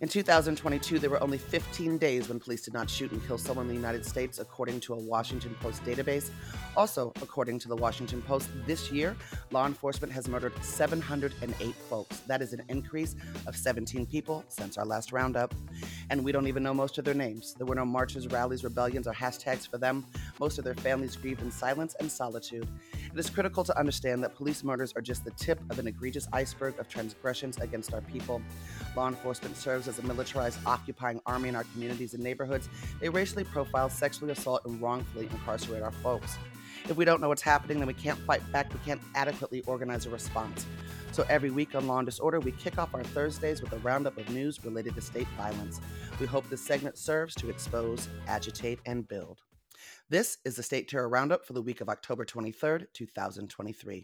In 2022, there were only 15 days when police did not shoot and kill someone in the United States, according to a Washington Post database. Also, according to the Washington Post, this year, law enforcement has murdered 708 folks. That is an increase of 17 people since our last roundup. And we don't even know most of their names. There were no marches, rallies, rebellions, or hashtags for them. Most of their families grieved in silence and solitude. It is critical to understand that police murders are just the tip of an egregious iceberg of transgressions against our people. Law enforcement serves as a militarized occupying army in our communities and neighborhoods. They racially profile, sexually assault, and wrongfully incarcerate our folks. If we don't know what's happening, then we can't fight back, we can't adequately organize a response. So every week on Law and Disorder, we kick off our Thursdays with a roundup of news related to state violence. We hope this segment serves to expose, agitate, and build. This is the State Terror Roundup for the week of October 23rd, 2023.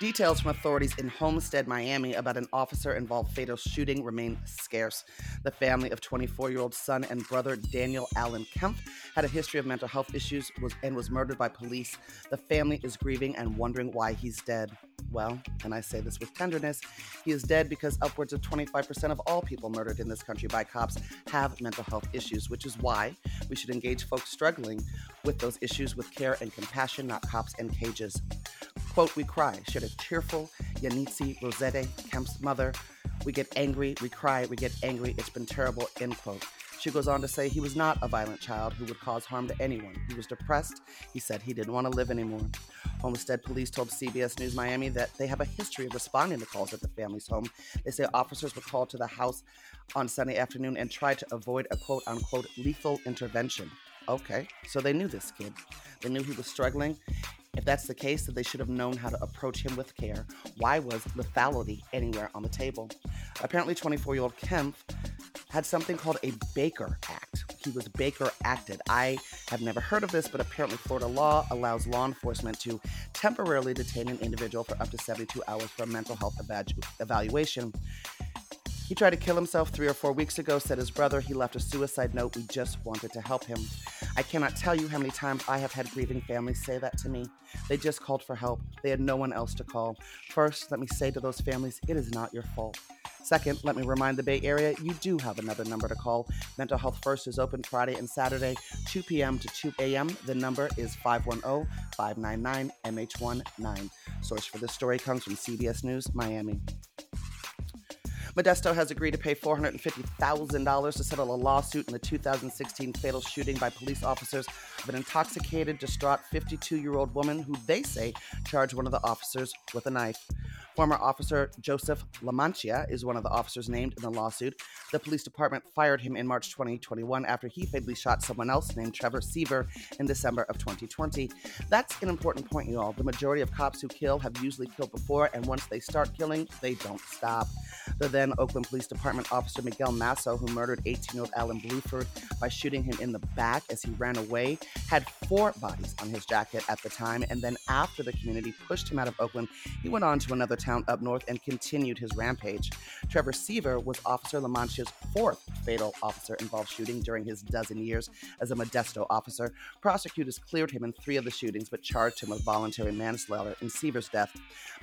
Details from authorities in Homestead, Miami about an officer involved fatal shooting remain scarce. The family of 24 year old son and brother Daniel Allen Kemp had a history of mental health issues was, and was murdered by police. The family is grieving and wondering why he's dead. Well, and I say this with tenderness, he is dead because upwards of 25% of all people murdered in this country by cops have mental health issues, which is why we should engage folks struggling with those issues with care and compassion, not cops and cages. Quote, we cry, shared a tearful Yanitsi Rosette, Kemp's mother. We get angry, we cry, we get angry, it's been terrible, end quote. She goes on to say he was not a violent child who would cause harm to anyone. He was depressed. He said he didn't want to live anymore. Homestead police told CBS News Miami that they have a history of responding to calls at the family's home. They say officers were called to the house on Sunday afternoon and tried to avoid a quote unquote lethal intervention. Okay, so they knew this kid. They knew he was struggling if that's the case, then they should have known how to approach him with care. Why was lethality anywhere on the table? Apparently, 24 year old Kemp had something called a Baker Act. He was Baker acted. I have never heard of this, but apparently, Florida law allows law enforcement to temporarily detain an individual for up to 72 hours for a mental health evaluation. He tried to kill himself three or four weeks ago, said his brother. He left a suicide note. We just wanted to help him. I cannot tell you how many times I have had grieving families say that to me. They just called for help. They had no one else to call. First, let me say to those families, it is not your fault. Second, let me remind the Bay Area you do have another number to call. Mental Health First is open Friday and Saturday, 2 p.m. to 2 a.m. The number is 510 599 MH19. Source for this story comes from CBS News, Miami. Modesto has agreed to pay $450,000 to settle a lawsuit in the 2016 fatal shooting by police officers of an intoxicated, distraught 52 year old woman who they say charged one of the officers with a knife. Former officer Joseph Lamantia is one of the officers named in the lawsuit. The police department fired him in March 2021 after he fatally shot someone else named Trevor Seaver in December of 2020. That's an important point, y'all. The majority of cops who kill have usually killed before, and once they start killing, they don't stop. The then Oakland Police Department officer Miguel Masso, who murdered 18 year old Alan Blueford by shooting him in the back as he ran away, had four bodies on his jacket at the time. And then after the community pushed him out of Oakland, he went on to another town up north and continued his rampage. Trevor Seaver was Officer Lamantia's fourth fatal officer involved shooting during his dozen years as a Modesto officer. Prosecutors cleared him in three of the shootings but charged him with voluntary manslaughter in Seaver's death.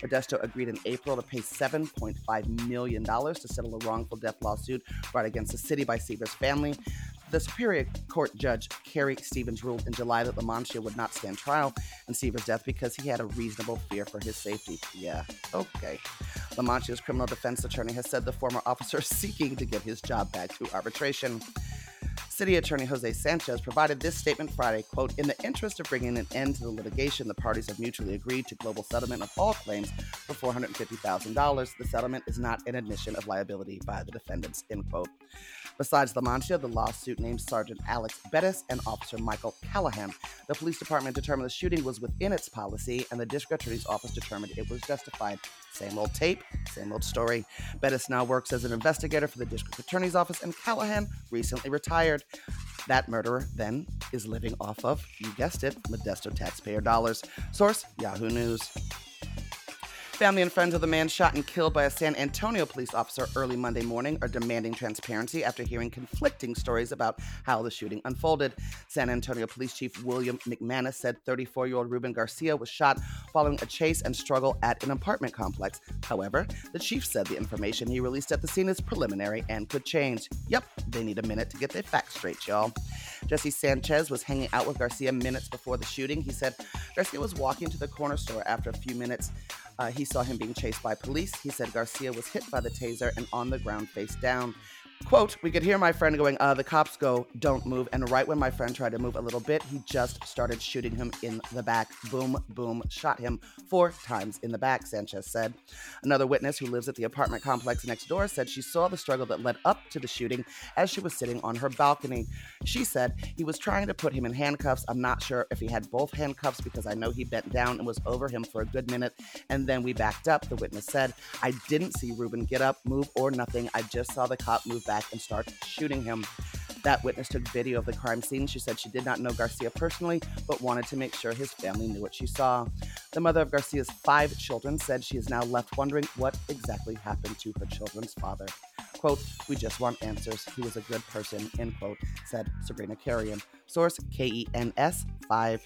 Modesto agreed in April to pay $7.5 million to settle a wrongful death lawsuit brought against the city by Seaver's family. The Superior Court Judge Carrie Stevens ruled in July that Lamantia would not stand trial in Seaver's death because he had a reasonable fear for his safety. Yeah, okay. Lamantia's criminal defense attorney has said the former officer is seeking to get his job back through arbitration. City Attorney Jose Sanchez provided this statement Friday, quote, In the interest of bringing an end to the litigation, the parties have mutually agreed to global settlement of all claims for $450,000. The settlement is not an admission of liability by the defendants, end quote. Besides Lamantia, the lawsuit named Sergeant Alex Bettis and Officer Michael Callahan. The police department determined the shooting was within its policy, and the district attorney's office determined it was justified. Same old tape, same old story. Bettis now works as an investigator for the district attorney's office, and Callahan recently retired. That murderer then is living off of, you guessed it, Modesto taxpayer dollars. Source Yahoo News. Family and friends of the man shot and killed by a San Antonio police officer early Monday morning are demanding transparency after hearing conflicting stories about how the shooting unfolded. San Antonio Police Chief William McManus said 34 year old Ruben Garcia was shot following a chase and struggle at an apartment complex. However, the chief said the information he released at the scene is preliminary and could change. Yep, they need a minute to get their facts straight, y'all. Jesse Sanchez was hanging out with Garcia minutes before the shooting. He said Garcia was walking to the corner store after a few minutes. Uh, he saw him being chased by police. He said Garcia was hit by the taser and on the ground face down. Quote, we could hear my friend going, uh, the cops go, don't move. And right when my friend tried to move a little bit, he just started shooting him in the back. Boom, boom, shot him four times in the back, Sanchez said. Another witness who lives at the apartment complex next door said she saw the struggle that led up to the shooting as she was sitting on her balcony. She said he was trying to put him in handcuffs. I'm not sure if he had both handcuffs because I know he bent down and was over him for a good minute. And then we backed up, the witness said. I didn't see Ruben get up, move, or nothing. I just saw the cop move back and start shooting him. That witness took video of the crime scene. She said she did not know Garcia personally, but wanted to make sure his family knew what she saw. The mother of Garcia's five children said she is now left wondering what exactly happened to her children's father. Quote, we just want answers. He was a good person, end quote, said Sabrina Carrion. Source KENS 5.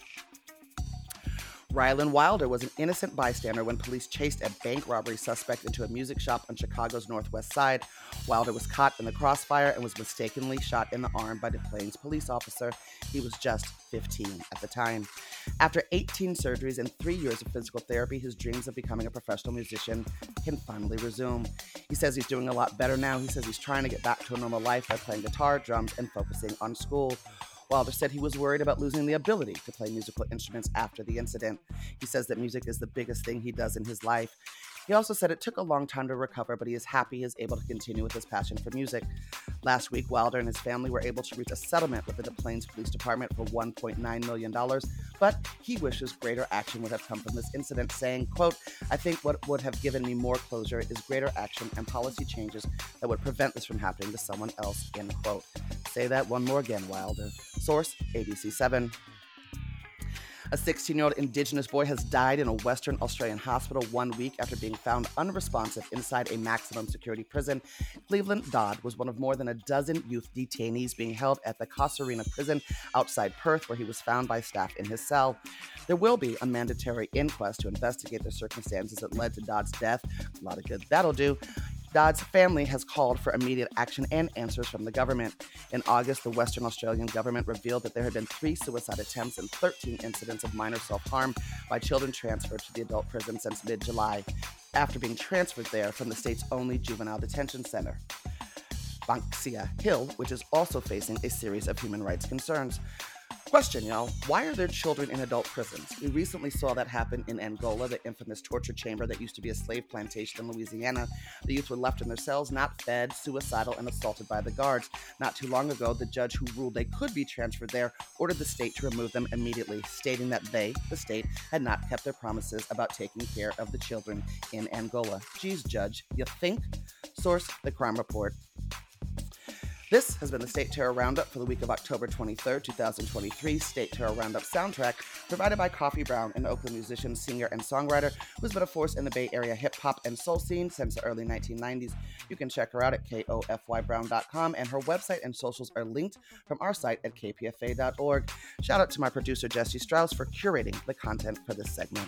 Rylan Wilder was an innocent bystander when police chased a bank robbery suspect into a music shop on Chicago's northwest side. Wilder was caught in the crossfire and was mistakenly shot in the arm by Des Plaines police officer. He was just 15 at the time. After 18 surgeries and three years of physical therapy, his dreams of becoming a professional musician can finally resume. He says he's doing a lot better now. He says he's trying to get back to a normal life by playing guitar, drums, and focusing on school. Wilder said he was worried about losing the ability to play musical instruments after the incident. He says that music is the biggest thing he does in his life. He also said it took a long time to recover, but he is happy he is able to continue with his passion for music. Last week, Wilder and his family were able to reach a settlement with the Des Plaines Police Department for $1.9 million, but he wishes greater action would have come from this incident, saying, quote, I think what would have given me more closure is greater action and policy changes that would prevent this from happening to someone else, end quote. Say that one more again, Wilder. Source, ABC7. A 16 year old Indigenous boy has died in a Western Australian hospital one week after being found unresponsive inside a maximum security prison. Cleveland Dodd was one of more than a dozen youth detainees being held at the Casuarina prison outside Perth, where he was found by staff in his cell. There will be a mandatory inquest to investigate the circumstances that led to Dodd's death. A lot of good that'll do. Dodd's family has called for immediate action and answers from the government. In August, the Western Australian government revealed that there had been three suicide attempts and 13 incidents of minor self harm by children transferred to the adult prison since mid July, after being transferred there from the state's only juvenile detention center. Banksia Hill, which is also facing a series of human rights concerns. Question, y'all. Why are there children in adult prisons? We recently saw that happen in Angola, the infamous torture chamber that used to be a slave plantation in Louisiana. The youth were left in their cells, not fed, suicidal, and assaulted by the guards. Not too long ago, the judge who ruled they could be transferred there ordered the state to remove them immediately, stating that they, the state, had not kept their promises about taking care of the children in Angola. Geez, Judge, you think? Source The Crime Report. This has been the State Terror Roundup for the week of October 23rd, 2023. State Terror Roundup soundtrack provided by Kofy Brown, an Oakland musician, singer, and songwriter who's been a force in the Bay Area hip hop and soul scene since the early 1990s. You can check her out at kofybrown.com, and her website and socials are linked from our site at kpfa.org. Shout out to my producer, Jesse Strauss, for curating the content for this segment.